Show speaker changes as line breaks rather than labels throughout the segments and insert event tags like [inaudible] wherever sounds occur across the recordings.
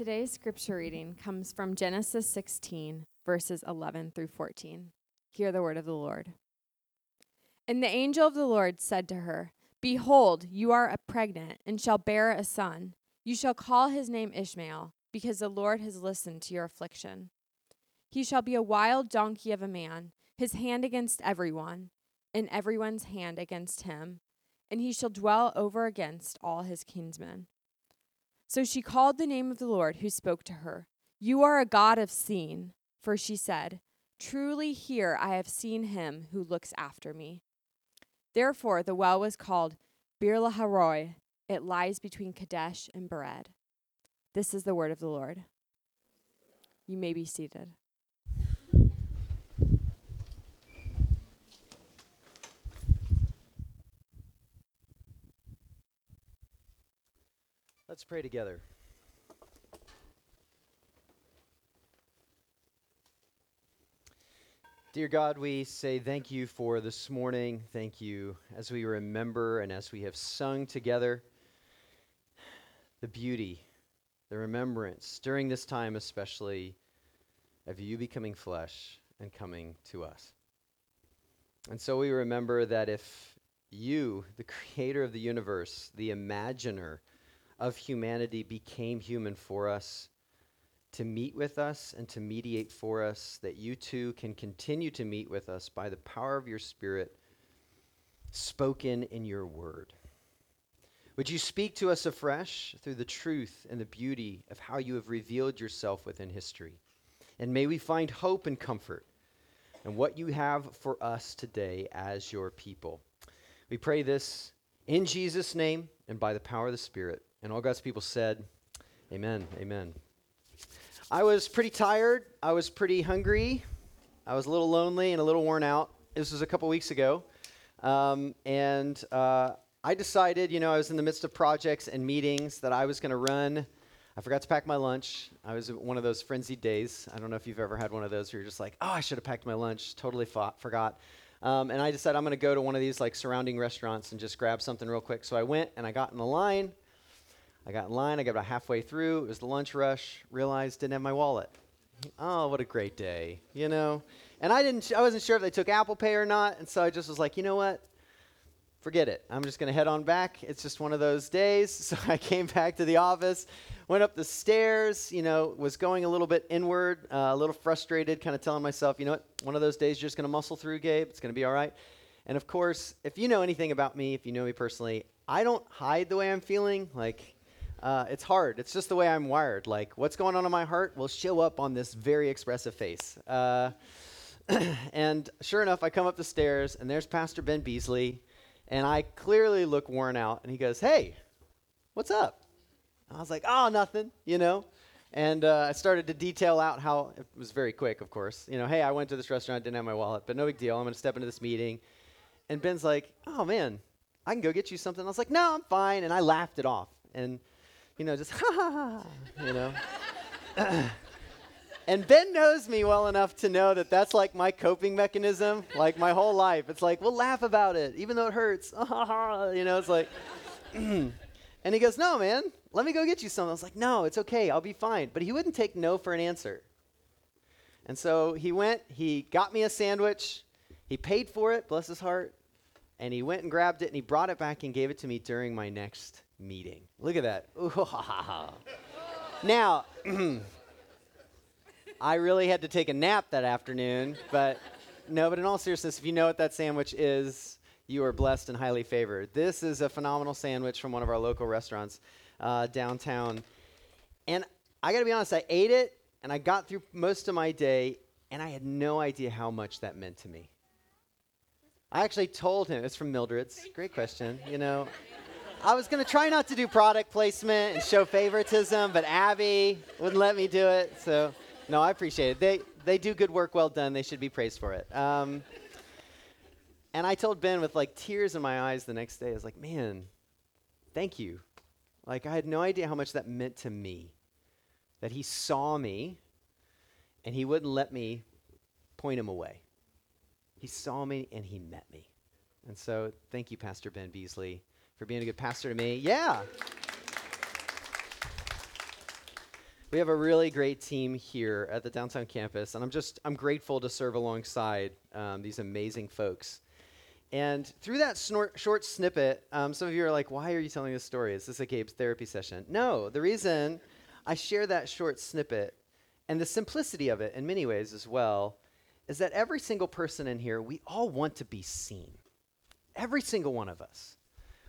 Today's scripture reading comes from Genesis 16, verses 11 through 14. Hear the word of the Lord. And the angel of the Lord said to her, Behold, you are pregnant and shall bear a son. You shall call his name Ishmael, because the Lord has listened to your affliction. He shall be a wild donkey of a man, his hand against everyone, and everyone's hand against him, and he shall dwell over against all his kinsmen. So she called the name of the Lord who spoke to her. You are a God of seeing. For she said, Truly here I have seen him who looks after me. Therefore the well was called Beer Lahai Roi. It lies between Kadesh and Bered. This is the word of the Lord. You may be seated.
Let's pray together. Dear God, we say thank you for this morning. Thank you as we remember and as we have sung together the beauty, the remembrance during this time, especially of you becoming flesh and coming to us. And so we remember that if you, the [laughs] creator of the universe, the imaginer, of humanity became human for us to meet with us and to mediate for us, that you too can continue to meet with us by the power of your Spirit spoken in your word. Would you speak to us afresh through the truth and the beauty of how you have revealed yourself within history? And may we find hope and comfort in what you have for us today as your people. We pray this in Jesus' name and by the power of the Spirit. And all God's people said, Amen. Amen. I was pretty tired. I was pretty hungry. I was a little lonely and a little worn out. This was a couple weeks ago. Um, and uh, I decided, you know, I was in the midst of projects and meetings that I was going to run. I forgot to pack my lunch. I was one of those frenzied days. I don't know if you've ever had one of those where you're just like, oh, I should have packed my lunch. Totally fought, forgot. Um, and I decided I'm going to go to one of these like surrounding restaurants and just grab something real quick. So I went and I got in the line I got in line. I got about halfway through. It was the lunch rush. Realized didn't have my wallet. Oh, what a great day, you know. And I didn't. I wasn't sure if they took Apple Pay or not. And so I just was like, you know what? Forget it. I'm just going to head on back. It's just one of those days. [laughs] So I came back to the office, went up the stairs. You know, was going a little bit inward, uh, a little frustrated, kind of telling myself, you know what? One of those days, you're just going to muscle through, Gabe. It's going to be all right. And of course, if you know anything about me, if you know me personally, I don't hide the way I'm feeling. Like uh, it's hard. It's just the way I'm wired. Like, what's going on in my heart will show up on this very expressive face. Uh, [clears throat] and sure enough, I come up the stairs, and there's Pastor Ben Beasley, and I clearly look worn out. And he goes, Hey, what's up? I was like, Oh, nothing, you know? And uh, I started to detail out how it was very quick, of course. You know, hey, I went to this restaurant, didn't have my wallet, but no big deal. I'm going to step into this meeting. And Ben's like, Oh, man, I can go get you something. I was like, No, I'm fine. And I laughed it off. And you know, just [laughs] ha ha ha, you know. [clears throat] and Ben knows me well enough to know that that's like my coping mechanism, like my whole life. It's like, we'll laugh about it, even though it hurts. [laughs] you know, it's like, [clears throat] and he goes, no, man, let me go get you something. I was like, no, it's okay, I'll be fine. But he wouldn't take no for an answer. And so he went, he got me a sandwich, he paid for it, bless his heart, and he went and grabbed it and he brought it back and gave it to me during my next meeting. Look at that. [laughs] now, [clears throat] I really had to take a nap that afternoon, but no, but in all seriousness, if you know what that sandwich is, you are blessed and highly favored. This is a phenomenal sandwich from one of our local restaurants uh, downtown. And I got to be honest, I ate it and I got through most of my day, and I had no idea how much that meant to me. I actually told him, it's from Mildred's. Great question. You know, I was going to try not to do product placement and show favoritism, but Abby wouldn't let me do it. So, no, I appreciate it. They, they do good work well done. They should be praised for it. Um, and I told Ben with like tears in my eyes the next day, I was like, man, thank you. Like, I had no idea how much that meant to me. That he saw me and he wouldn't let me point him away. He saw me and he met me. And so, thank you, Pastor Ben Beasley for being a good pastor to me. Yeah. We have a really great team here at the downtown campus, and I'm just I'm grateful to serve alongside um, these amazing folks. And through that snort, short snippet, um, some of you are like, "Why are you telling this story? Is this a Gabe's therapy session?" No, the reason I share that short snippet and the simplicity of it, in many ways as well, is that every single person in here, we all want to be seen. Every single one of us.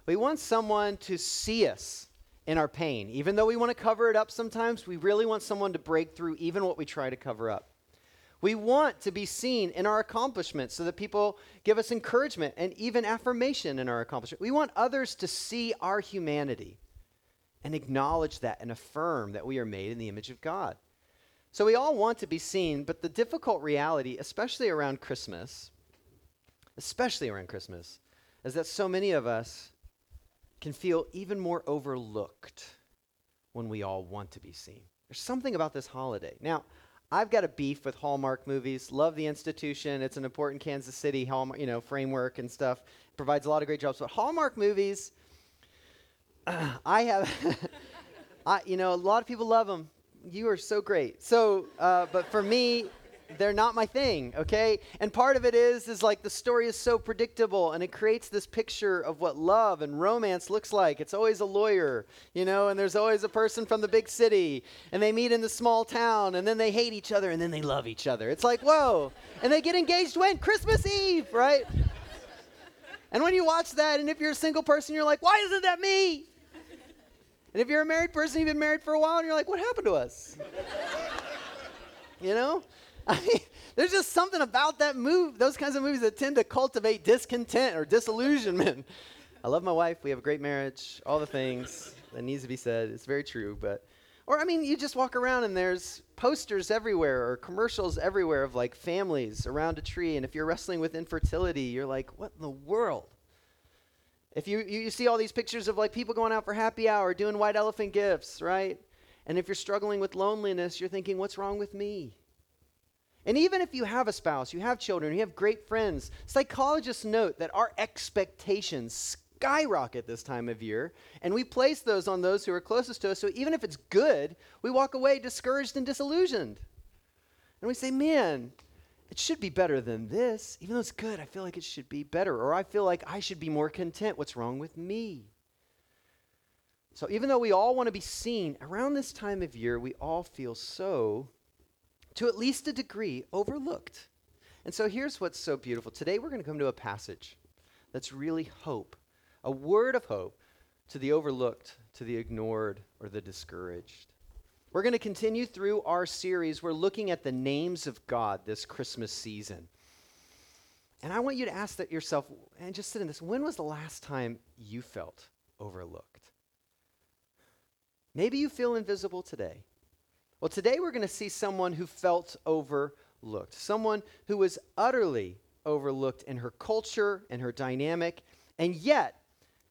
We want someone to see us in our pain. Even though we want to cover it up sometimes, we really want someone to break through even what we try to cover up. We want to be seen in our accomplishments so that people give us encouragement and even affirmation in our accomplishment. We want others to see our humanity and acknowledge that and affirm that we are made in the image of God. So we all want to be seen, but the difficult reality, especially around Christmas, especially around Christmas, is that so many of us can feel even more overlooked when we all want to be seen. There's something about this holiday. Now, I've got a beef with Hallmark movies. Love the institution. It's an important Kansas City Hallmark, you know, framework and stuff. Provides a lot of great jobs. But Hallmark movies, uh, [sighs] I have, [laughs] I, you know, a lot of people love them. You are so great. So, uh, but for me, they're not my thing, okay? And part of it is is like the story is so predictable and it creates this picture of what love and romance looks like. It's always a lawyer, you know, and there's always a person from the big city and they meet in the small town and then they hate each other and then they love each other. It's like, "Whoa." And they get engaged when Christmas Eve, right? And when you watch that and if you're a single person, you're like, "Why isn't that me?" And if you're a married person, you've been married for a while and you're like, "What happened to us?" you know? [laughs] I mean, there's just something about that move, those kinds of movies that tend to cultivate discontent or disillusionment. [laughs] I love my wife. We have a great marriage. All the things that needs to be said. It's very true, but or I mean, you just walk around and there's posters everywhere or commercials everywhere of like families around a tree, and if you're wrestling with infertility, you're like, what in the world? If you, you, you see all these pictures of like people going out for happy hour, doing white elephant gifts, right? And if you're struggling with loneliness, you're thinking, what's wrong with me? And even if you have a spouse, you have children, you have great friends, psychologists note that our expectations skyrocket this time of year, and we place those on those who are closest to us. So even if it's good, we walk away discouraged and disillusioned. And we say, man, it should be better than this. Even though it's good, I feel like it should be better, or I feel like I should be more content. What's wrong with me? So even though we all want to be seen, around this time of year, we all feel so to at least a degree, overlooked. And so here's what's so beautiful. Today we're going to come to a passage that's really hope, a word of hope to the overlooked, to the ignored, or the discouraged. We're going to continue through our series. We're looking at the names of God this Christmas season. And I want you to ask that yourself and just sit in this. When was the last time you felt overlooked? Maybe you feel invisible today. Well, today we're going to see someone who felt overlooked, someone who was utterly overlooked in her culture and her dynamic, and yet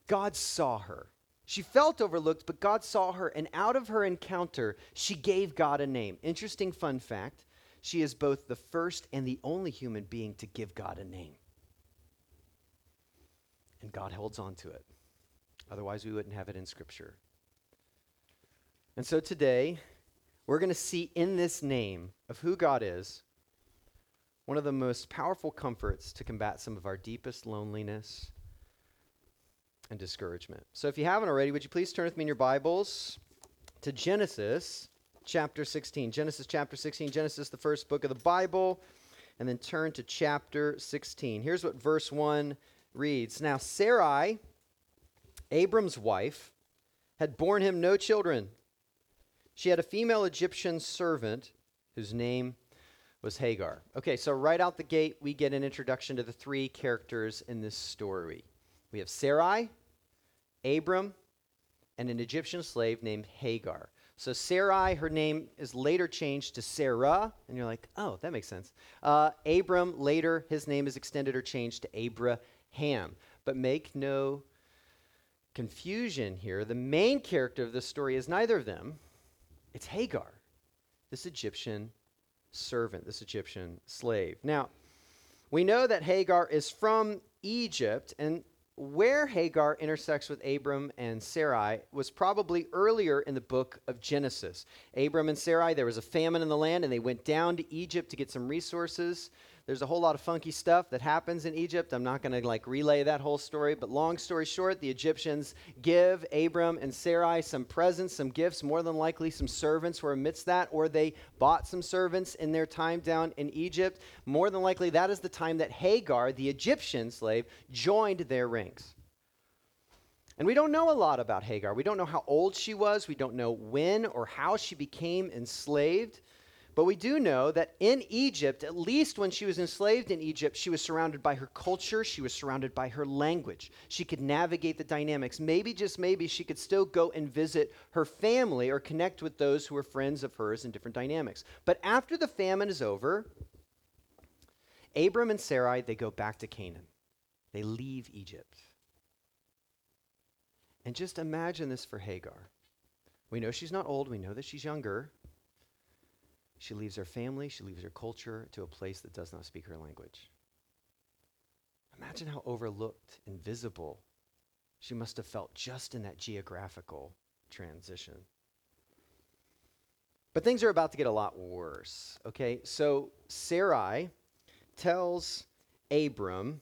God saw her. She felt overlooked, but God saw her, and out of her encounter, she gave God a name. Interesting fun fact she is both the first and the only human being to give God a name. And God holds on to it. Otherwise, we wouldn't have it in Scripture. And so today, we're going to see in this name of who God is one of the most powerful comforts to combat some of our deepest loneliness and discouragement. So if you haven't already, would you please turn with me in your Bibles to Genesis chapter 16. Genesis chapter 16. Genesis, the first book of the Bible. And then turn to chapter 16. Here's what verse 1 reads Now Sarai, Abram's wife, had borne him no children. She had a female Egyptian servant whose name was Hagar. Okay, so right out the gate, we get an introduction to the three characters in this story. We have Sarai, Abram, and an Egyptian slave named Hagar. So Sarai, her name is later changed to Sarah, and you're like, oh, that makes sense. Uh, Abram, later, his name is extended or changed to Abraham. But make no confusion here. The main character of the story is neither of them. It's Hagar, this Egyptian servant, this Egyptian slave. Now, we know that Hagar is from Egypt, and where Hagar intersects with Abram and Sarai was probably earlier in the book of Genesis. Abram and Sarai, there was a famine in the land, and they went down to Egypt to get some resources. There's a whole lot of funky stuff that happens in Egypt. I'm not going to like relay that whole story, but long story short, the Egyptians give Abram and Sarai some presents, some gifts, more than likely some servants were amidst that, or they bought some servants in their time down in Egypt. More than likely, that is the time that Hagar, the Egyptian slave, joined their ranks. And we don't know a lot about Hagar. We don't know how old she was. We don't know when or how she became enslaved. But we do know that in Egypt, at least when she was enslaved in Egypt, she was surrounded by her culture, she was surrounded by her language. She could navigate the dynamics. Maybe, just maybe, she could still go and visit her family or connect with those who were friends of hers in different dynamics. But after the famine is over, Abram and Sarai, they go back to Canaan. They leave Egypt. And just imagine this for Hagar. We know she's not old, we know that she's younger. She leaves her family, she leaves her culture to a place that does not speak her language. Imagine how overlooked, invisible she must have felt just in that geographical transition. But things are about to get a lot worse. Okay, so Sarai tells Abram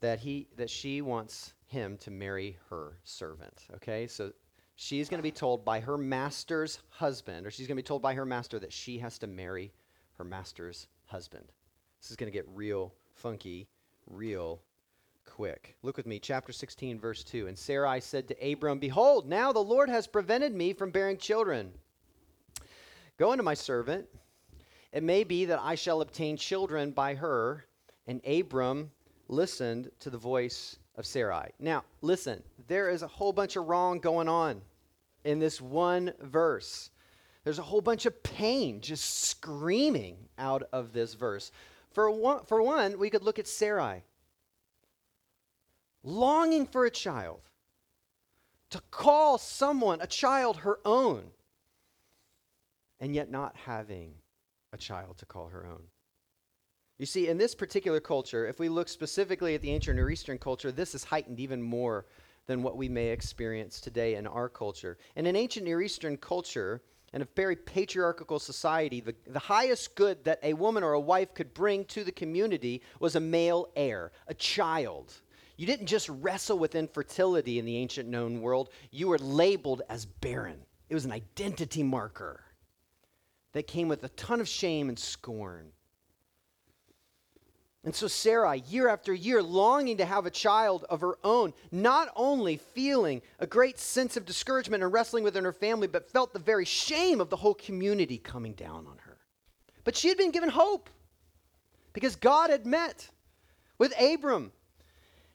that he that she wants him to marry her servant. Okay, so she's going to be told by her master's husband, or she's going to be told by her master that she has to marry her master's husband. This is going to get real funky, real quick. Look with me, chapter 16, verse 2. And Sarai said to Abram, Behold, now the Lord has prevented me from bearing children. Go unto my servant. It may be that I shall obtain children by her. And Abram listened to the voice of Sarai. Now, listen, there is a whole bunch of wrong going on in this one verse. There's a whole bunch of pain just screaming out of this verse. For one, for one, we could look at Sarai, longing for a child, to call someone, a child, her own, and yet not having a child to call her own. You see, in this particular culture, if we look specifically at the ancient Near Eastern culture, this is heightened even more than what we may experience today in our culture. And in ancient Near Eastern culture, in a very patriarchal society, the, the highest good that a woman or a wife could bring to the community was a male heir, a child. You didn't just wrestle with infertility in the ancient known world, you were labeled as barren. It was an identity marker that came with a ton of shame and scorn. And so Sarah, year after year, longing to have a child of her own, not only feeling a great sense of discouragement and wrestling within her family, but felt the very shame of the whole community coming down on her. But she had been given hope because God had met with Abram.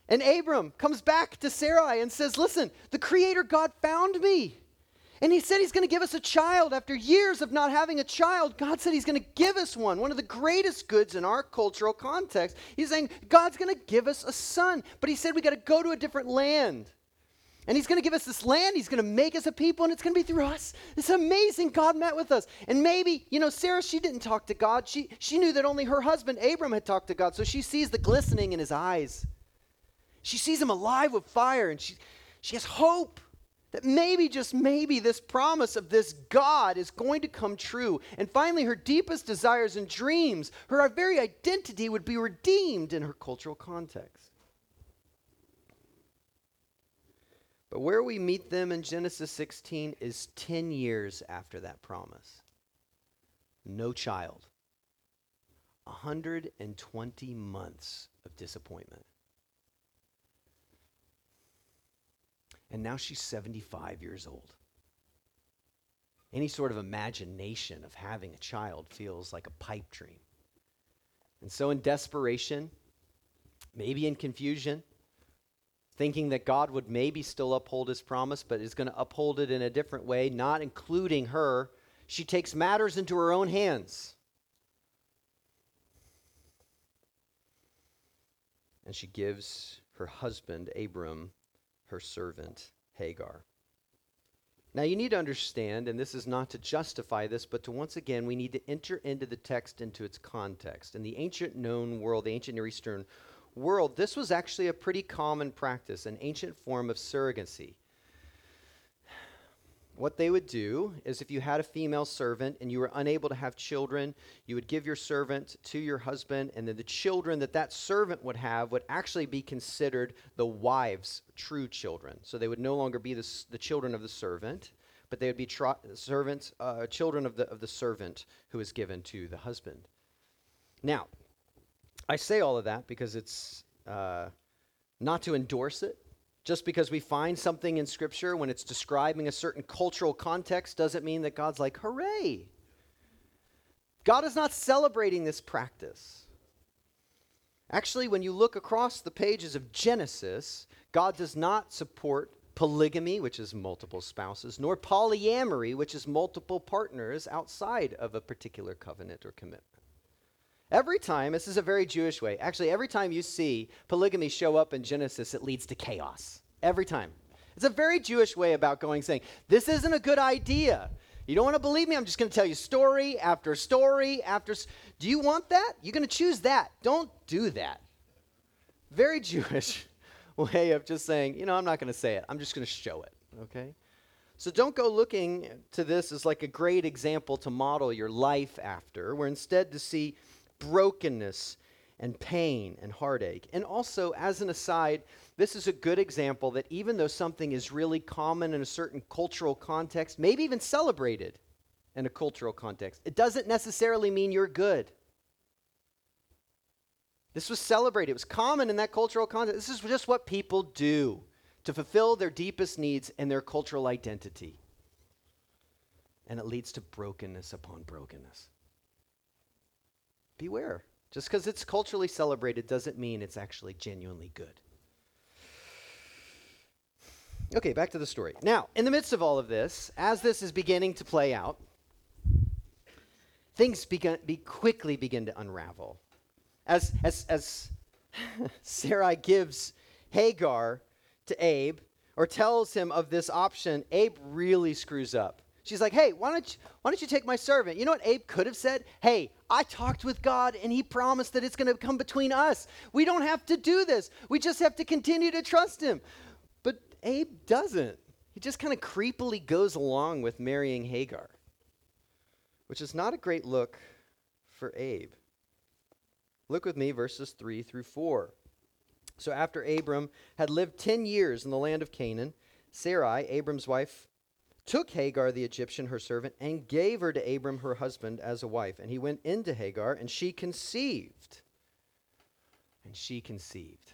And Abram comes back to Sarai and says, Listen, the Creator God found me. And he said he's going to give us a child. After years of not having a child, God said he's going to give us one. One of the greatest goods in our cultural context. He's saying God's going to give us a son. But he said we got to go to a different land. And he's going to give us this land. He's going to make us a people, and it's going to be through us. It's amazing. God met with us. And maybe, you know, Sarah, she didn't talk to God. She, she knew that only her husband, Abram, had talked to God. So she sees the glistening in his eyes. She sees him alive with fire, and she, she has hope. That maybe, just maybe, this promise of this God is going to come true. And finally, her deepest desires and dreams, her very identity would be redeemed in her cultural context. But where we meet them in Genesis 16 is 10 years after that promise. No child. 120 months of disappointment. And now she's 75 years old. Any sort of imagination of having a child feels like a pipe dream. And so, in desperation, maybe in confusion, thinking that God would maybe still uphold his promise, but is going to uphold it in a different way, not including her, she takes matters into her own hands. And she gives her husband, Abram, her servant Hagar. Now, you need to understand, and this is not to justify this, but to once again, we need to enter into the text into its context. In the ancient known world, the ancient Near Eastern world, this was actually a pretty common practice, an ancient form of surrogacy. What they would do is if you had a female servant and you were unable to have children, you would give your servant to your husband, and then the children that that servant would have would actually be considered the wife's true children. So they would no longer be the, the children of the servant, but they would be servants, uh, children of the, of the servant who is given to the husband. Now, I say all of that because it's uh, not to endorse it, just because we find something in Scripture when it's describing a certain cultural context doesn't mean that God's like, hooray. God is not celebrating this practice. Actually, when you look across the pages of Genesis, God does not support polygamy, which is multiple spouses, nor polyamory, which is multiple partners outside of a particular covenant or commitment. Every time, this is a very Jewish way. Actually, every time you see polygamy show up in Genesis, it leads to chaos. Every time. It's a very Jewish way about going, saying, This isn't a good idea. You don't want to believe me? I'm just going to tell you story after story after. do you want that? You're going to choose that. Don't do that. Very [laughs] Jewish way of just saying, you know, I'm not going to say it. I'm just going to show it. Okay? So don't go looking to this as like a great example to model your life after. We're instead to see brokenness and pain and heartache. And also, as an aside, this is a good example that even though something is really common in a certain cultural context, maybe even celebrated in a cultural context, it doesn't necessarily mean you're good. This was celebrated. It was common in that cultural context. This is just what people do to fulfill their deepest needs and their cultural identity. And it leads to brokenness upon brokenness beware. Just because it's culturally celebrated doesn't mean it's actually genuinely good. Okay, back to the story. Now, in the midst of all of this, as this is beginning to play out, things begin, be quickly begin to unravel. As, as, as [laughs] Sarai gives Hagar to Abe, or tells him of this option, Abe really screws up. She's like, hey, why don't, you, why don't you take my servant? You know what Abe could have said? Hey, I talked with God and he promised that it's going to come between us. We don't have to do this. We just have to continue to trust him. But Abe doesn't. He just kind of creepily goes along with marrying Hagar, which is not a great look for Abe. Look with me, verses 3 through 4. So after Abram had lived 10 years in the land of Canaan, Sarai, Abram's wife, took Hagar the Egyptian, her servant, and gave her to Abram, her husband, as a wife. And he went into Hagar, and she conceived. And she conceived.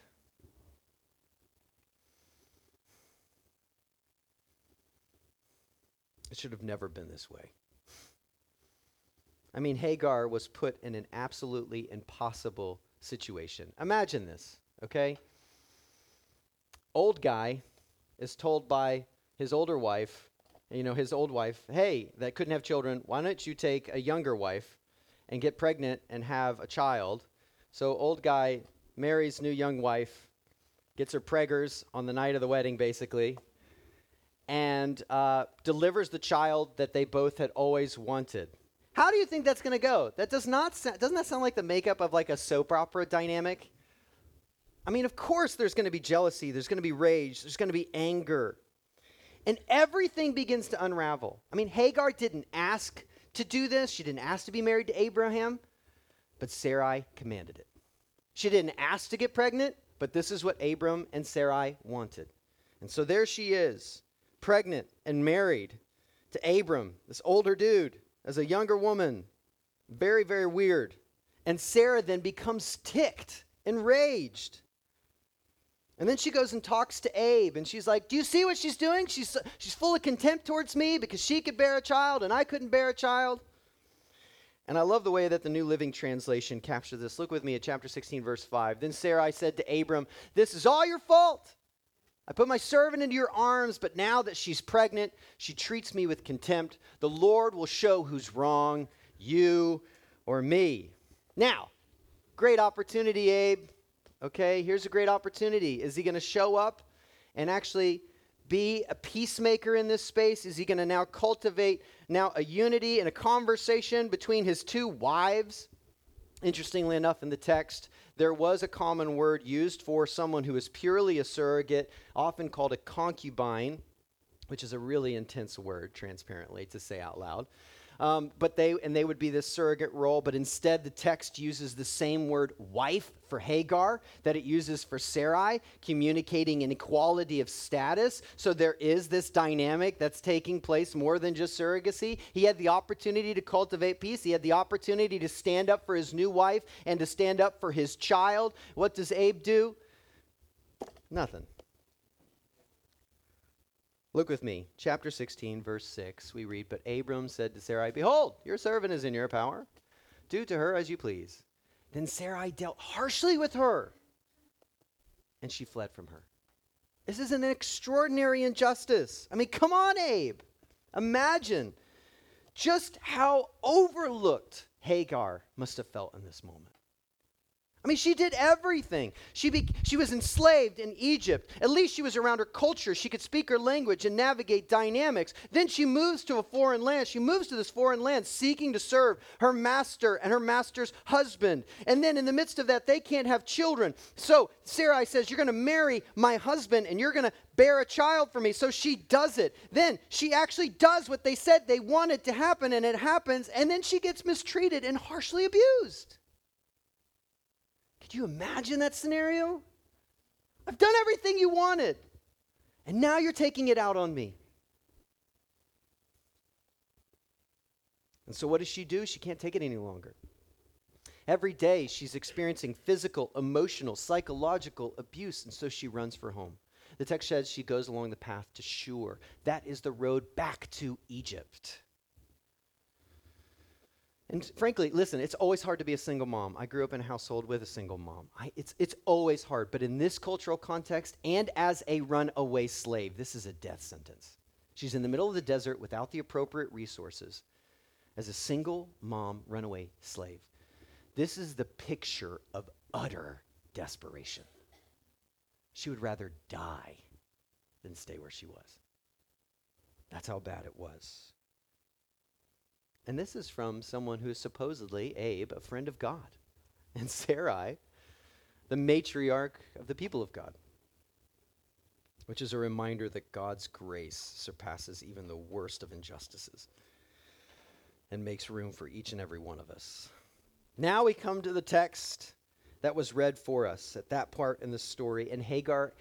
It should have never been this way. I mean, Hagar was put in an absolutely impossible situation. Imagine this, okay? Old guy is told by his older wife, you know, his old wife, hey, that couldn't have children, why don't you take a younger wife and get pregnant and have a child? So old guy marries new young wife, gets her preggers on the night of the wedding, basically, and uh, delivers the child that they both had always wanted. How do you think that's going to go? That does not sa- doesn't that sound like the makeup of like a soap opera dynamic? I mean, of course there's going to be jealousy, there's going to be rage, there's going to be anger. And everything begins to unravel. I mean, Hagar didn't ask to do this, she didn't ask to be married to Abraham, but Sarai commanded it. She didn't ask to get pregnant, but this is what Abram and Sarai wanted. And so there she is, pregnant and married to Abram, this older dude, as a younger woman. Very, very weird. And Sarah then becomes ticked, enraged. And then she goes and talks to Abe, and she's like, Do you see what she's doing? She's, she's full of contempt towards me because she could bear a child and I couldn't bear a child. And I love the way that the New Living Translation captures this. Look with me at chapter 16, verse 5. Then Sarai said to Abram, This is all your fault. I put my servant into your arms, but now that she's pregnant, she treats me with contempt. The Lord will show who's wrong, you or me. Now, great opportunity, Abe. Okay, here's a great opportunity. Is he going to show up and actually be a peacemaker in this space? Is he going to now cultivate now a unity and a conversation between his two wives? Interestingly enough, in the text, there was a common word used for someone who is purely a surrogate, often called a concubine, which is a really intense word, transparently, to say out loud. Um, but they and they would be this surrogate role but instead the text uses the same word wife for hagar that it uses for sarai communicating an equality of status. So there is this dynamic that's taking place more than just surrogacy. He had the opportunity to cultivate peace. He had the opportunity to stand up for his new wife and to stand up for his child. What does abe do? Nothing Look with me, chapter 16, verse 6. We read, But Abram said to Sarai, Behold, your servant is in your power. Do to her as you please. Then Sarai dealt harshly with her, and she fled from her. This is an extraordinary injustice. I mean, come on, Abe. Imagine just how overlooked Hagar must have felt in this moment. I mean, she did everything. She, be, she was enslaved in Egypt. At least she was around her culture. She could speak her language and navigate dynamics. Then she moves to a foreign land. She moves to this foreign land seeking to serve her master and her master's husband. And then in the midst of that, they can't have children. So Sarai says, You're going to marry my husband and you're going to bear a child for me. So she does it. Then she actually does what they said they wanted to happen, and it happens. And then she gets mistreated and harshly abused. Could you imagine that scenario? I've done everything you wanted, and now you're taking it out on me. And so, what does she do? She can't take it any longer. Every day, she's experiencing physical, emotional, psychological abuse, and so she runs for home. The text says she goes along the path to Shur. That is the road back to Egypt. And frankly, listen, it's always hard to be a single mom. I grew up in a household with a single mom. I, it's, it's always hard. But in this cultural context and as a runaway slave, this is a death sentence. She's in the middle of the desert without the appropriate resources as a single mom runaway slave. This is the picture of utter desperation. She would rather die than stay where she was. That's how bad it was. And this is from someone who is supposedly, Abe, a friend of God, [laughs] and Sarai, the matriarch of the people of God, which is a reminder that God's grace surpasses even the worst of injustices and makes room for each and every one of us. Now we come to the text that was read for us at that part in the story, and Hagar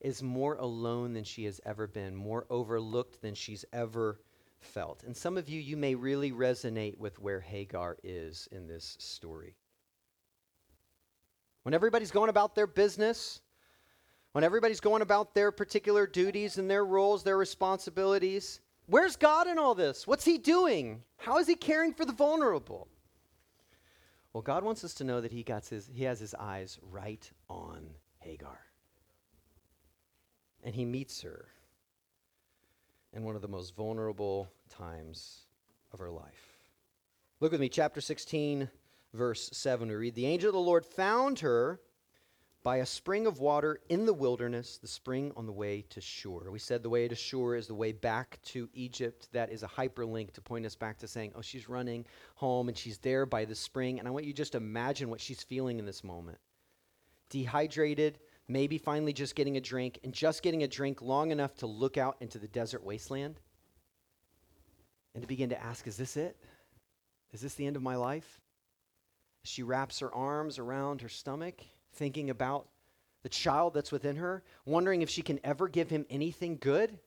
is more alone than she has ever been, more overlooked than she's ever felt. And some of you, you may really resonate with where Hagar is in this story. When everybody's going about their business, when everybody's going about their particular duties and their roles, their responsibilities, where's God in all this? What's He doing? How is He caring for the vulnerable? Well, God wants us to know that He, got his, he has His eyes right on Hagar. And He meets her in one of the most vulnerable times of her life. Look with me, chapter 16, verse 7. We read The angel of the Lord found her by a spring of water in the wilderness, the spring on the way to Shur. We said the way to Shur is the way back to Egypt. That is a hyperlink to point us back to saying, oh, she's running home and she's there by the spring. And I want you just to imagine what she's feeling in this moment. Dehydrated, maybe finally just getting a drink, and just getting a drink long enough to look out into the desert wasteland and to begin to ask, Is this it? Is this the end of my life? She wraps her arms around her stomach, thinking about the child that's within her, wondering if she can ever give him anything good,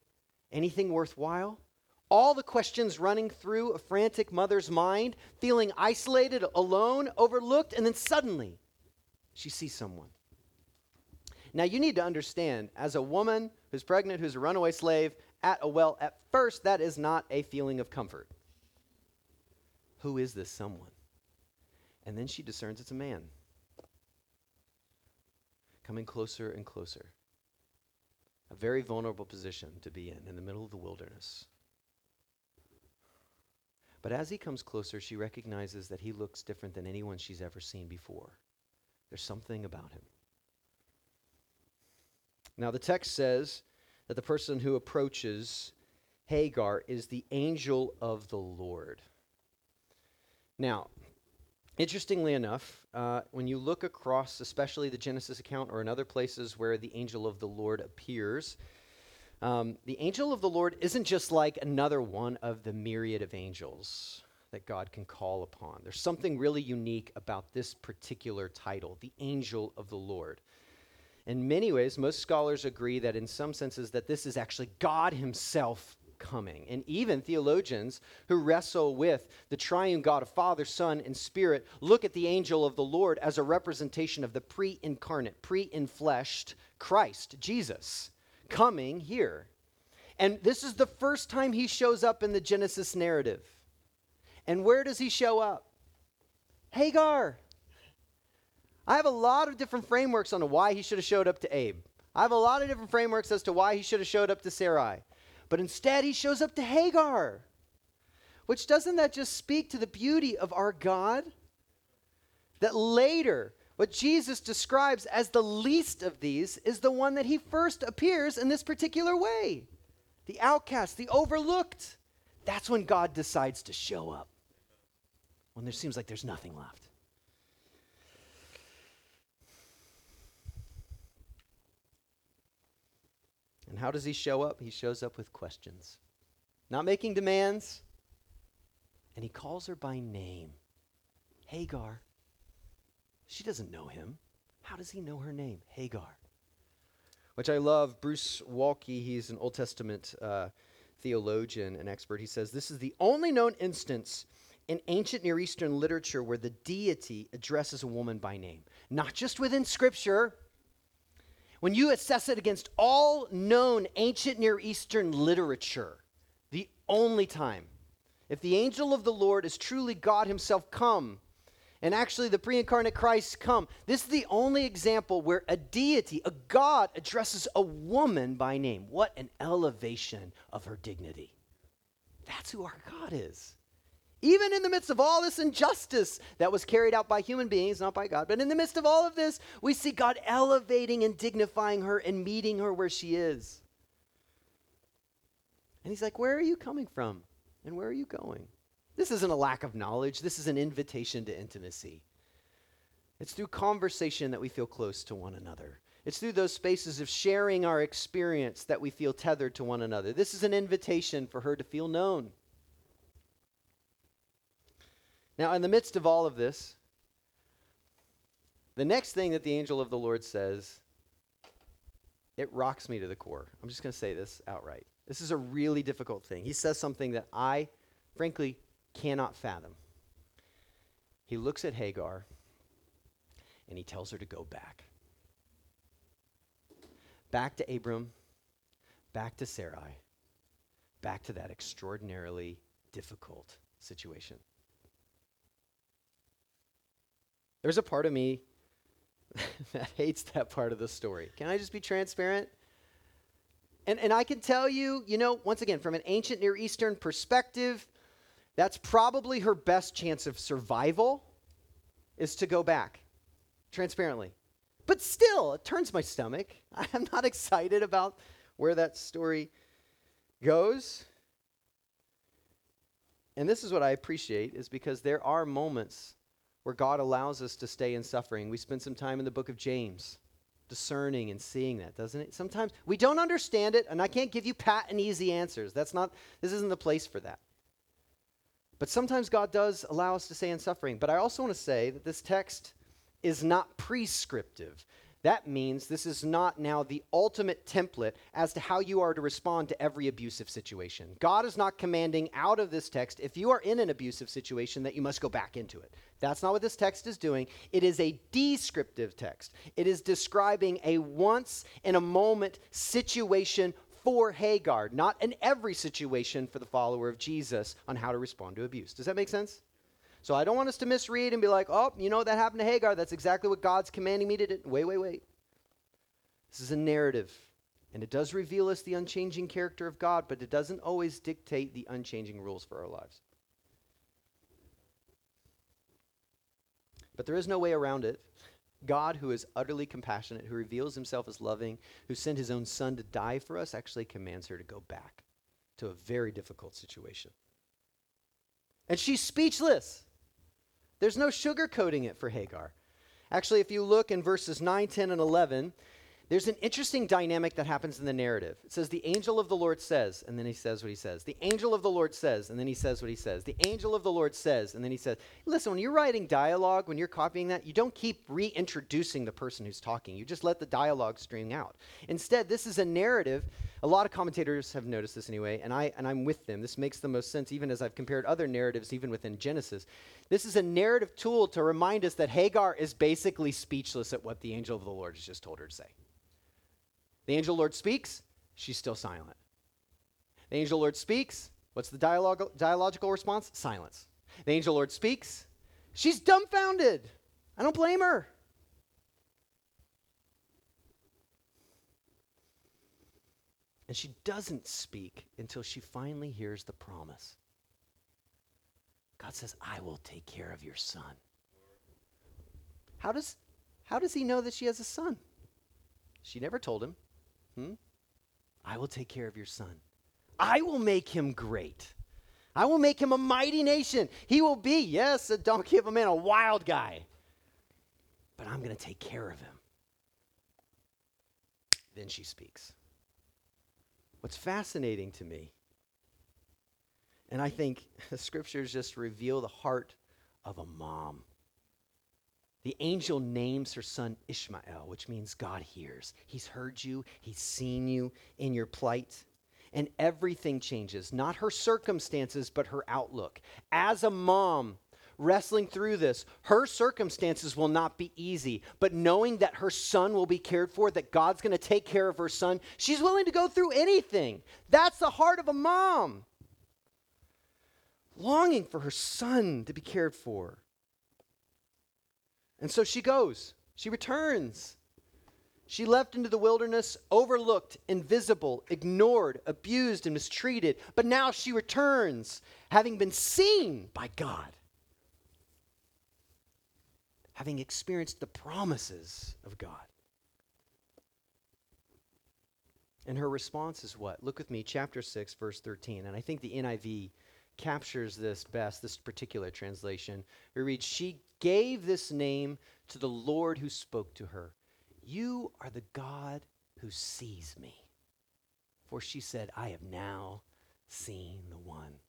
anything worthwhile. All the questions running through a frantic mother's mind, feeling isolated, alone, overlooked, and then suddenly she sees someone now, you need to understand, as a woman who's pregnant, who's a runaway slave at a well, at first, that is not a feeling of comfort. Who is this someone? And then she discerns it's a man. Coming closer and closer. A very vulnerable position to be in, in the middle of the wilderness. But as he comes closer, she recognizes that he looks different than anyone she's ever seen before. There's something about him. Now, the text says that the person who approaches Hagar is the angel of the Lord. Now, Interestingly enough, uh, when you look across, especially the Genesis account or in other places where the angel of the Lord appears, um, the angel of the Lord isn't just like another one of the myriad of angels that God can call upon. There's something really unique about this particular title, the angel of the Lord. In many ways, most scholars agree that in some senses that this is actually God himself coming. And even theologians who wrestle with the triune God of Father, Son, and Spirit look at the angel of the Lord as a representation of the pre incarnate, pre infleshed Christ, Jesus, coming here. And this is the first time he shows up in the Genesis narrative. And where does he show up? Hagar. I have a lot of different frameworks on why he should have showed up to Abe. I have a lot of different frameworks as to why he should have showed up to Sarai. But instead, he shows up to Hagar. Which doesn't that just speak to the beauty of our God? That later, what Jesus describes as the least of these is the one that he first appears in this particular way the outcast, the overlooked. That's when God decides to show up, when there seems like there's nothing left. And how does he show up? He shows up with questions, not making demands. And he calls her by name Hagar. She doesn't know him. How does he know her name? Hagar. Which I love. Bruce Waltke, he's an Old Testament uh, theologian and expert. He says this is the only known instance in ancient Near Eastern literature where the deity addresses a woman by name. Not just within Scripture, when you assess it against all known ancient Near Eastern literature, the only time, if the angel of the Lord is truly God Himself come, and actually the pre incarnate Christ come, this is the only example where a deity, a God, addresses a woman by name. What an elevation of her dignity. That's who our God is. Even in the midst of all this injustice that was carried out by human beings, not by God, but in the midst of all of this, we see God elevating and dignifying her and meeting her where she is. And he's like, Where are you coming from? And where are you going? This isn't a lack of knowledge, this is an invitation to intimacy. It's through conversation that we feel close to one another. It's through those spaces of sharing our experience that we feel tethered to one another. This is an invitation for her to feel known. Now, in the midst of all of this, the next thing that the angel of the Lord says, it rocks me to the core. I'm just going to say this outright. This is a really difficult thing. He says something that I, frankly, cannot fathom. He looks at Hagar and he tells her to go back. Back to Abram, back to Sarai, back to that extraordinarily difficult situation. There's a part of me [laughs] that hates that part of the story. Can I just be transparent? And, and I can tell you, you know, once again, from an ancient Near Eastern perspective, that's probably her best chance of survival is to go back, transparently. But still, it turns my stomach. [laughs] I'm not excited about where that story goes. And this is what I appreciate is because there are moments where God allows us to stay in suffering. We spend some time in the book of James discerning and seeing that, doesn't it? Sometimes we don't understand it, and I can't give you pat and easy answers. That's not, this isn't the place for that. But sometimes God does allow us to stay in suffering. But I also want to say that this text is not prescriptive. That means this is not now the ultimate template as to how you are to respond to every abusive situation. God is not commanding out of this text, if you are in an abusive situation, that you must go back into it. That's not what this text is doing. It is a descriptive text, it is describing a once in a moment situation for Hagar, not in every situation for the follower of Jesus on how to respond to abuse. Does that make sense? So I don't want us to misread and be like, oh, you know, that happened to Hagar. That's exactly what God's commanding me to do. Wait, wait, wait. This is a narrative. And it does reveal us the unchanging character of God, but it doesn't always dictate the unchanging rules for our lives. But there is no way around it. God, who is utterly compassionate, who reveals himself as loving, who sent his own son to die for us, actually commands her to go back to a very difficult situation. And she's speechless. There's no sugarcoating it for Hagar. Actually, if you look in verses 9, 10, and 11, there's an interesting dynamic that happens in the narrative. It says, The angel of the Lord says, and then he says what he says. The angel of the Lord says, and then he says what he says. The angel of the Lord says, and then he says. Listen, when you're writing dialogue, when you're copying that, you don't keep reintroducing the person who's talking. You just let the dialogue stream out. Instead, this is a narrative. A lot of commentators have noticed this anyway, and, I, and I'm with them. This makes the most sense, even as I've compared other narratives, even within Genesis. This is a narrative tool to remind us that Hagar is basically speechless at what the angel of the Lord has just told her to say. The angel Lord speaks, she's still silent. The angel Lord speaks, what's the dialogue, dialogical response? Silence. The angel Lord speaks, she's dumbfounded. I don't blame her. And she doesn't speak until she finally hears the promise. God says, I will take care of your son. How does, how does he know that she has a son? She never told him. Hmm? I will take care of your son. I will make him great. I will make him a mighty nation. He will be, yes, a donkey of a man, a wild guy. But I'm going to take care of him. Then she speaks. What's fascinating to me, and I think [laughs] the scriptures just reveal the heart of a mom. The angel names her son Ishmael, which means God hears. He's heard you, he's seen you in your plight. And everything changes, not her circumstances, but her outlook. As a mom, wrestling through this, her circumstances will not be easy. But knowing that her son will be cared for, that God's going to take care of her son, she's willing to go through anything. That's the heart of a mom. Longing for her son to be cared for. And so she goes, she returns. She left into the wilderness, overlooked, invisible, ignored, abused, and mistreated. But now she returns, having been seen by God, having experienced the promises of God. And her response is what? Look with me, chapter 6, verse 13. And I think the NIV captures this best, this particular translation. We read, She gave this name to the Lord who spoke to her You are the God who sees me. For she said, I have now seen the one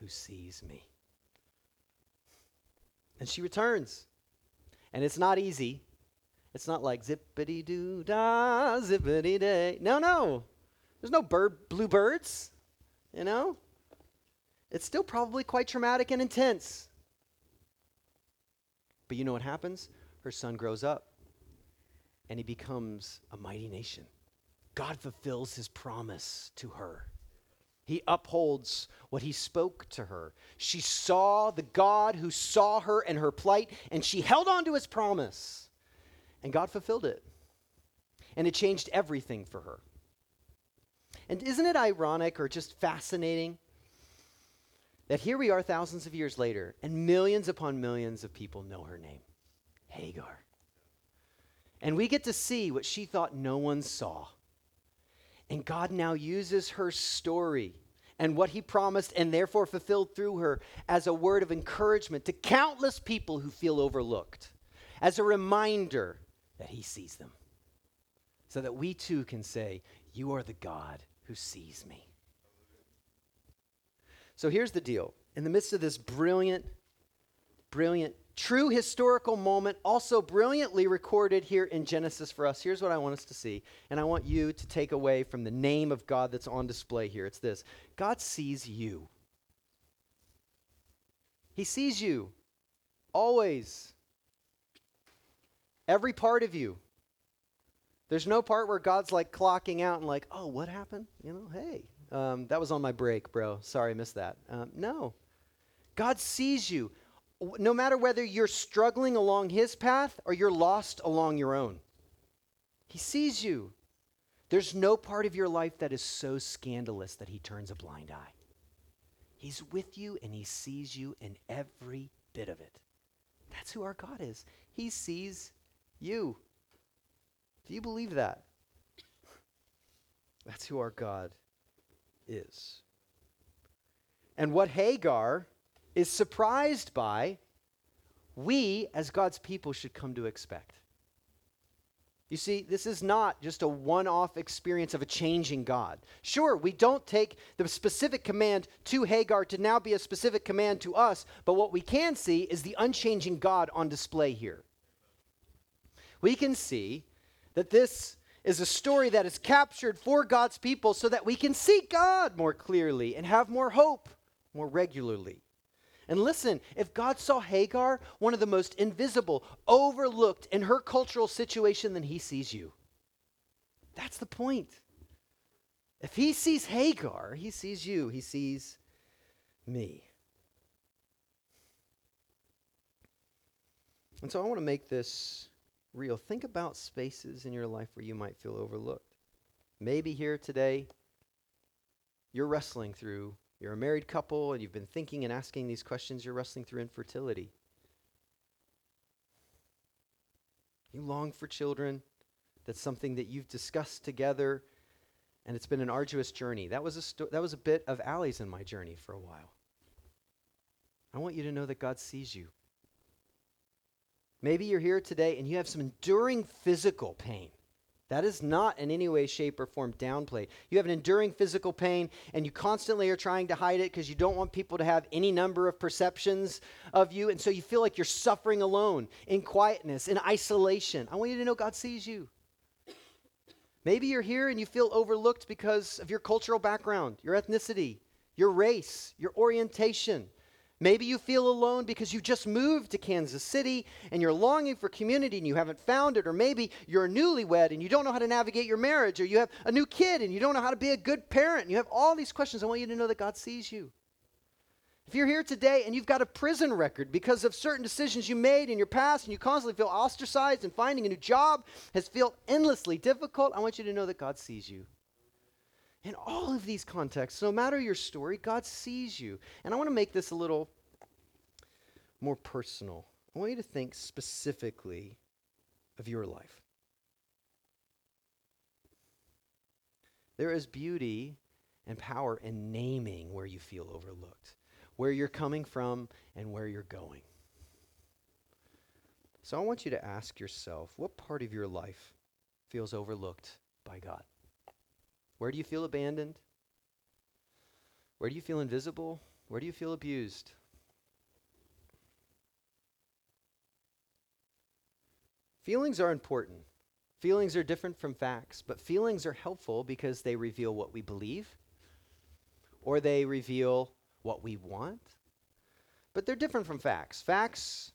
who sees me. And she returns. And it's not easy. It's not like zippity doo da, zippity day. No, no. There's no bird, blue birds, you know? It's still probably quite traumatic and intense. But you know what happens? Her son grows up and he becomes a mighty nation. God fulfills his promise to her. He upholds what he spoke to her. She saw the God who saw her and her plight, and she held on to his promise. And God fulfilled it. And it changed everything for her. And isn't it ironic or just fascinating that here we are thousands of years later, and millions upon millions of people know her name Hagar. And we get to see what she thought no one saw. And God now uses her story and what he promised and therefore fulfilled through her as a word of encouragement to countless people who feel overlooked, as a reminder that he sees them, so that we too can say, You are the God who sees me. So here's the deal. In the midst of this brilliant, brilliant, true historical moment, also brilliantly recorded here in Genesis for us, here's what I want us to see. And I want you to take away from the name of God that's on display here. It's this God sees you. He sees you always. Every part of you. There's no part where God's like clocking out and like, oh, what happened? You know, hey, um, that was on my break, bro. Sorry, I missed that. Um, no. God sees you. No matter whether you're struggling along his path or you're lost along your own, he sees you. There's no part of your life that is so scandalous that he turns a blind eye. He's with you and he sees you in every bit of it. That's who our God is. He sees you. Do you believe that? That's who our God is. And what Hagar is surprised by we, as God's people, should come to expect. You see, this is not just a one off experience of a changing God. Sure, we don't take the specific command to Hagar to now be a specific command to us, but what we can see is the unchanging God on display here. We can see that this is a story that is captured for God's people so that we can see God more clearly and have more hope more regularly. And listen, if God saw Hagar, one of the most invisible, overlooked in her cultural situation, then he sees you. That's the point. If he sees Hagar, he sees you, he sees me. And so I want to make this real. Think about spaces in your life where you might feel overlooked. Maybe here today, you're wrestling through you're a married couple and you've been thinking and asking these questions, you're wrestling through infertility. You long for children. That's something that you've discussed together, and it's been an arduous journey. That was a, sto- that was a bit of Allie's in my journey for a while. I want you to know that God sees you. Maybe you're here today and you have some enduring physical pain. That is not in any way, shape, or form downplayed. You have an enduring physical pain, and you constantly are trying to hide it because you don't want people to have any number of perceptions of you. And so you feel like you're suffering alone, in quietness, in isolation. I want you to know God sees you. Maybe you're here and you feel overlooked because of your cultural background, your ethnicity, your race, your orientation. Maybe you feel alone because you just moved to Kansas City and you're longing for community and you haven't found it. Or maybe you're newlywed and you don't know how to navigate your marriage. Or you have a new kid and you don't know how to be a good parent. You have all these questions. I want you to know that God sees you. If you're here today and you've got a prison record because of certain decisions you made in your past and you constantly feel ostracized and finding a new job has felt endlessly difficult, I want you to know that God sees you. In all of these contexts, no matter your story, God sees you. And I want to make this a little more personal. I want you to think specifically of your life. There is beauty and power in naming where you feel overlooked, where you're coming from, and where you're going. So I want you to ask yourself what part of your life feels overlooked by God? Where do you feel abandoned? Where do you feel invisible? Where do you feel abused? Feelings are important. Feelings are different from facts, but feelings are helpful because they reveal what we believe or they reveal what we want. But they're different from facts. Facts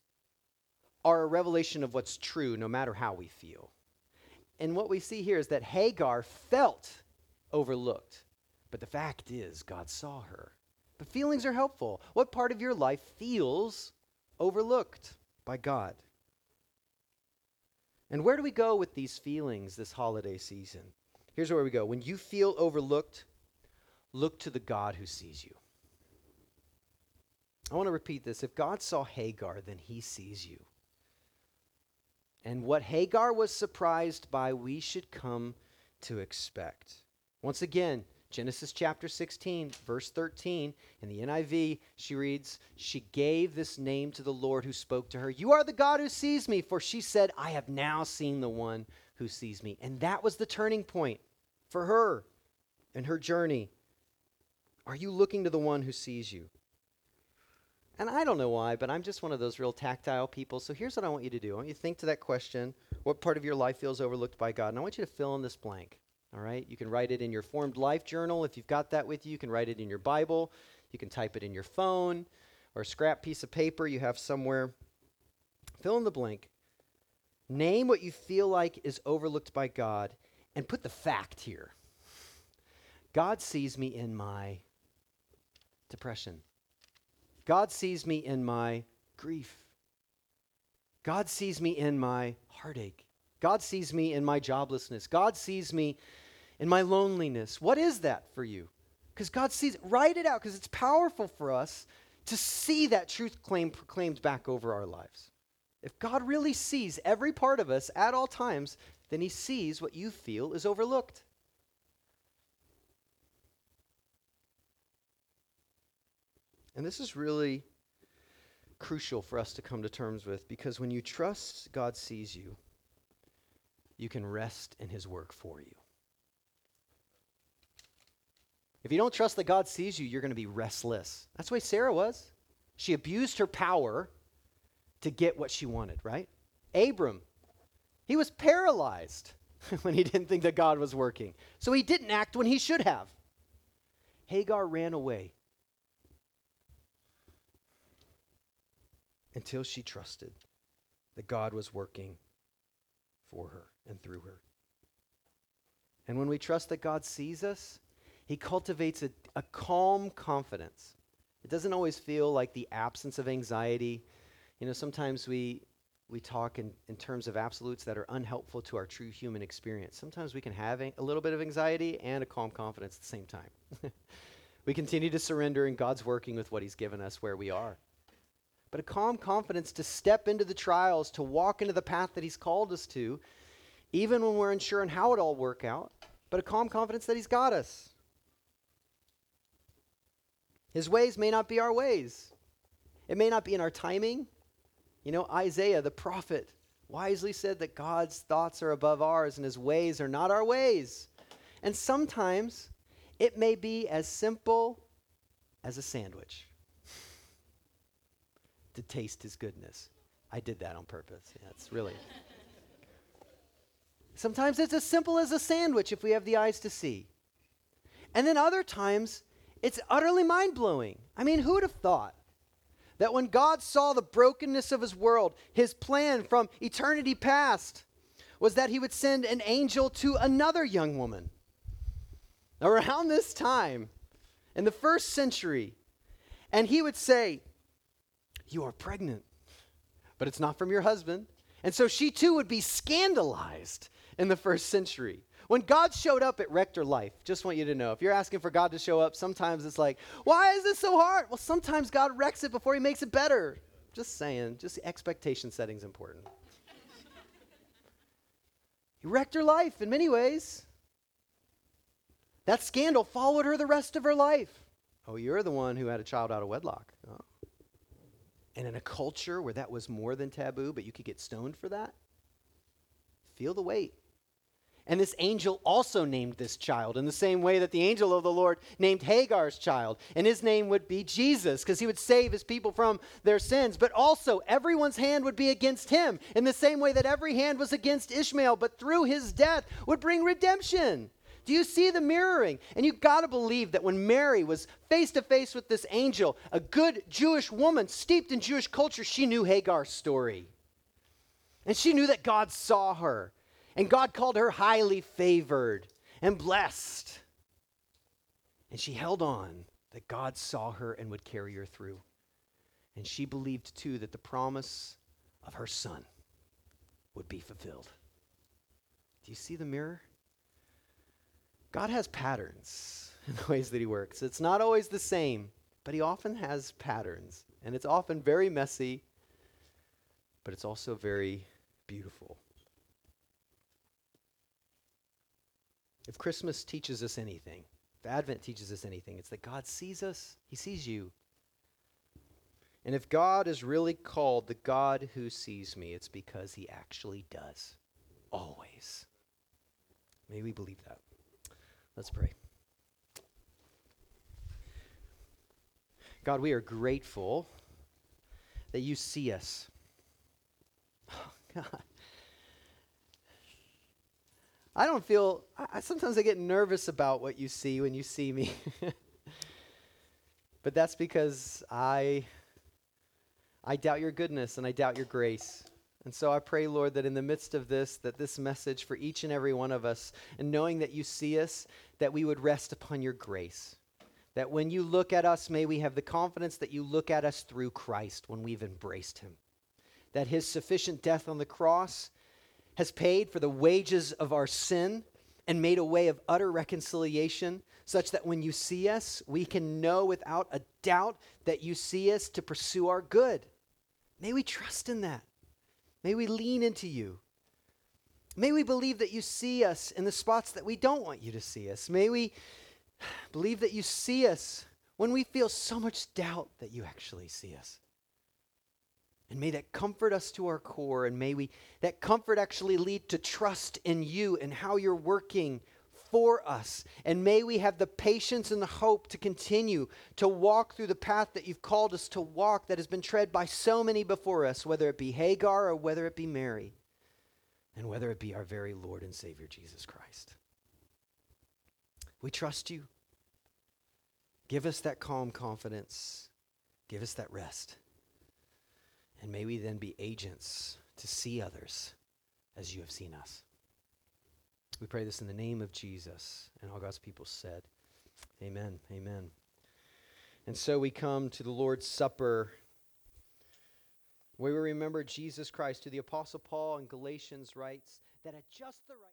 are a revelation of what's true no matter how we feel. And what we see here is that Hagar felt overlooked. But the fact is, God saw her. But feelings are helpful. What part of your life feels overlooked by God? And where do we go with these feelings this holiday season? Here's where we go. When you feel overlooked, look to the God who sees you. I want to repeat this. If God saw Hagar, then he sees you. And what Hagar was surprised by, we should come to expect. Once again, Genesis chapter 16, verse 13, in the NIV, she reads, She gave this name to the Lord who spoke to her. You are the God who sees me, for she said, I have now seen the one who sees me. And that was the turning point for her and her journey. Are you looking to the one who sees you? And I don't know why, but I'm just one of those real tactile people. So here's what I want you to do I want you to think to that question what part of your life feels overlooked by God? And I want you to fill in this blank. All right? You can write it in your formed life journal if you've got that with you. You can write it in your Bible. You can type it in your phone or a scrap piece of paper you have somewhere. Fill in the blank. Name what you feel like is overlooked by God and put the fact here. God sees me in my depression. God sees me in my grief. God sees me in my heartache. God sees me in my joblessness. God sees me in my loneliness. What is that for you? Because God sees, write it out because it's powerful for us to see that truth claim proclaimed back over our lives. If God really sees every part of us at all times, then he sees what you feel is overlooked. And this is really crucial for us to come to terms with because when you trust God sees you, you can rest in his work for you. If you don't trust that God sees you, you're going to be restless. That's the way Sarah was. She abused her power to get what she wanted, right? Abram, he was paralyzed [laughs] when he didn't think that God was working. So he didn't act when he should have. Hagar ran away until she trusted that God was working for her and through her. And when we trust that God sees us, he cultivates a, a calm confidence. It doesn't always feel like the absence of anxiety. You know, sometimes we, we talk in, in terms of absolutes that are unhelpful to our true human experience. Sometimes we can have a, a little bit of anxiety and a calm confidence at the same time. [laughs] we continue to surrender, and God's working with what He's given us where we are. But a calm confidence to step into the trials, to walk into the path that He's called us to, even when we're unsure on how it all work out, but a calm confidence that He's got us. His ways may not be our ways. It may not be in our timing. You know, Isaiah, the prophet, wisely said that God's thoughts are above ours and his ways are not our ways. And sometimes it may be as simple as a sandwich [laughs] to taste his goodness. I did that on purpose. Yeah, it's really. [laughs] Sometimes it's as simple as a sandwich if we have the eyes to see. And then other times it's utterly mind blowing. I mean, who would have thought that when God saw the brokenness of his world, his plan from eternity past was that he would send an angel to another young woman? Around this time, in the first century, and he would say, You are pregnant, but it's not from your husband. And so she too would be scandalized in the first century. When God showed up, wrecked her life. Just want you to know. If you're asking for God to show up, sometimes it's like, why is this so hard? Well, sometimes God wrecks it before he makes it better. Just saying, just expectation setting is important. [laughs] he wrecked her life in many ways. That scandal followed her the rest of her life. Oh, you're the one who had a child out of wedlock. Oh. And in a culture where that was more than taboo, but you could get stoned for that, feel the weight. And this angel also named this child in the same way that the angel of the Lord named Hagar's child. And his name would be Jesus because he would save his people from their sins. But also, everyone's hand would be against him in the same way that every hand was against Ishmael, but through his death would bring redemption. Do you see the mirroring? And you got to believe that when Mary was face to face with this angel, a good Jewish woman steeped in Jewish culture, she knew Hagar's story. And she knew that God saw her and God called her highly favored and blessed. And she held on that God saw her and would carry her through. And she believed too that the promise of her son would be fulfilled. Do you see the mirror? God has patterns [laughs] in the ways that he works. It's not always the same, but he often has patterns. And it's often very messy, but it's also very beautiful. If Christmas teaches us anything, if Advent teaches us anything, it's that God sees us, He sees you. And if God is really called the God who sees me, it's because He actually does. Always. May we believe that. Let's pray. God, we are grateful that you see us. Oh, [laughs] God. I don't feel, I, sometimes I get nervous about what you see when you see me. [laughs] but that's because I, I doubt your goodness and I doubt your grace. And so I pray, Lord, that in the midst of this, that this message for each and every one of us, and knowing that you see us, that we would rest upon your grace. That when you look at us, may we have the confidence that you look at us through Christ when we've embraced him. That his sufficient death on the cross has paid for the wages of our sin and made a way of utter reconciliation, such that when you see us, we can know without a doubt that you see us to pursue our good. May we trust in that. May we lean into you. May we believe that you see us in the spots that we don't want you to see us. May we [sighs] believe that you see us when we feel so much doubt that you actually see us. And may that comfort us to our core, and may we that comfort actually lead to trust in you and how you're working for us. And may we have the patience and the hope to continue to walk through the path that you've called us to walk that has been tread by so many before us, whether it be Hagar or whether it be Mary, and whether it be our very Lord and Savior Jesus Christ. We trust you. Give us that calm confidence. Give us that rest. And may we then be agents to see others as you have seen us. We pray this in the name of Jesus. And all God's people said, Amen. Amen. And so we come to the Lord's Supper where we remember Jesus Christ. To the Apostle Paul in Galatians writes that at just the right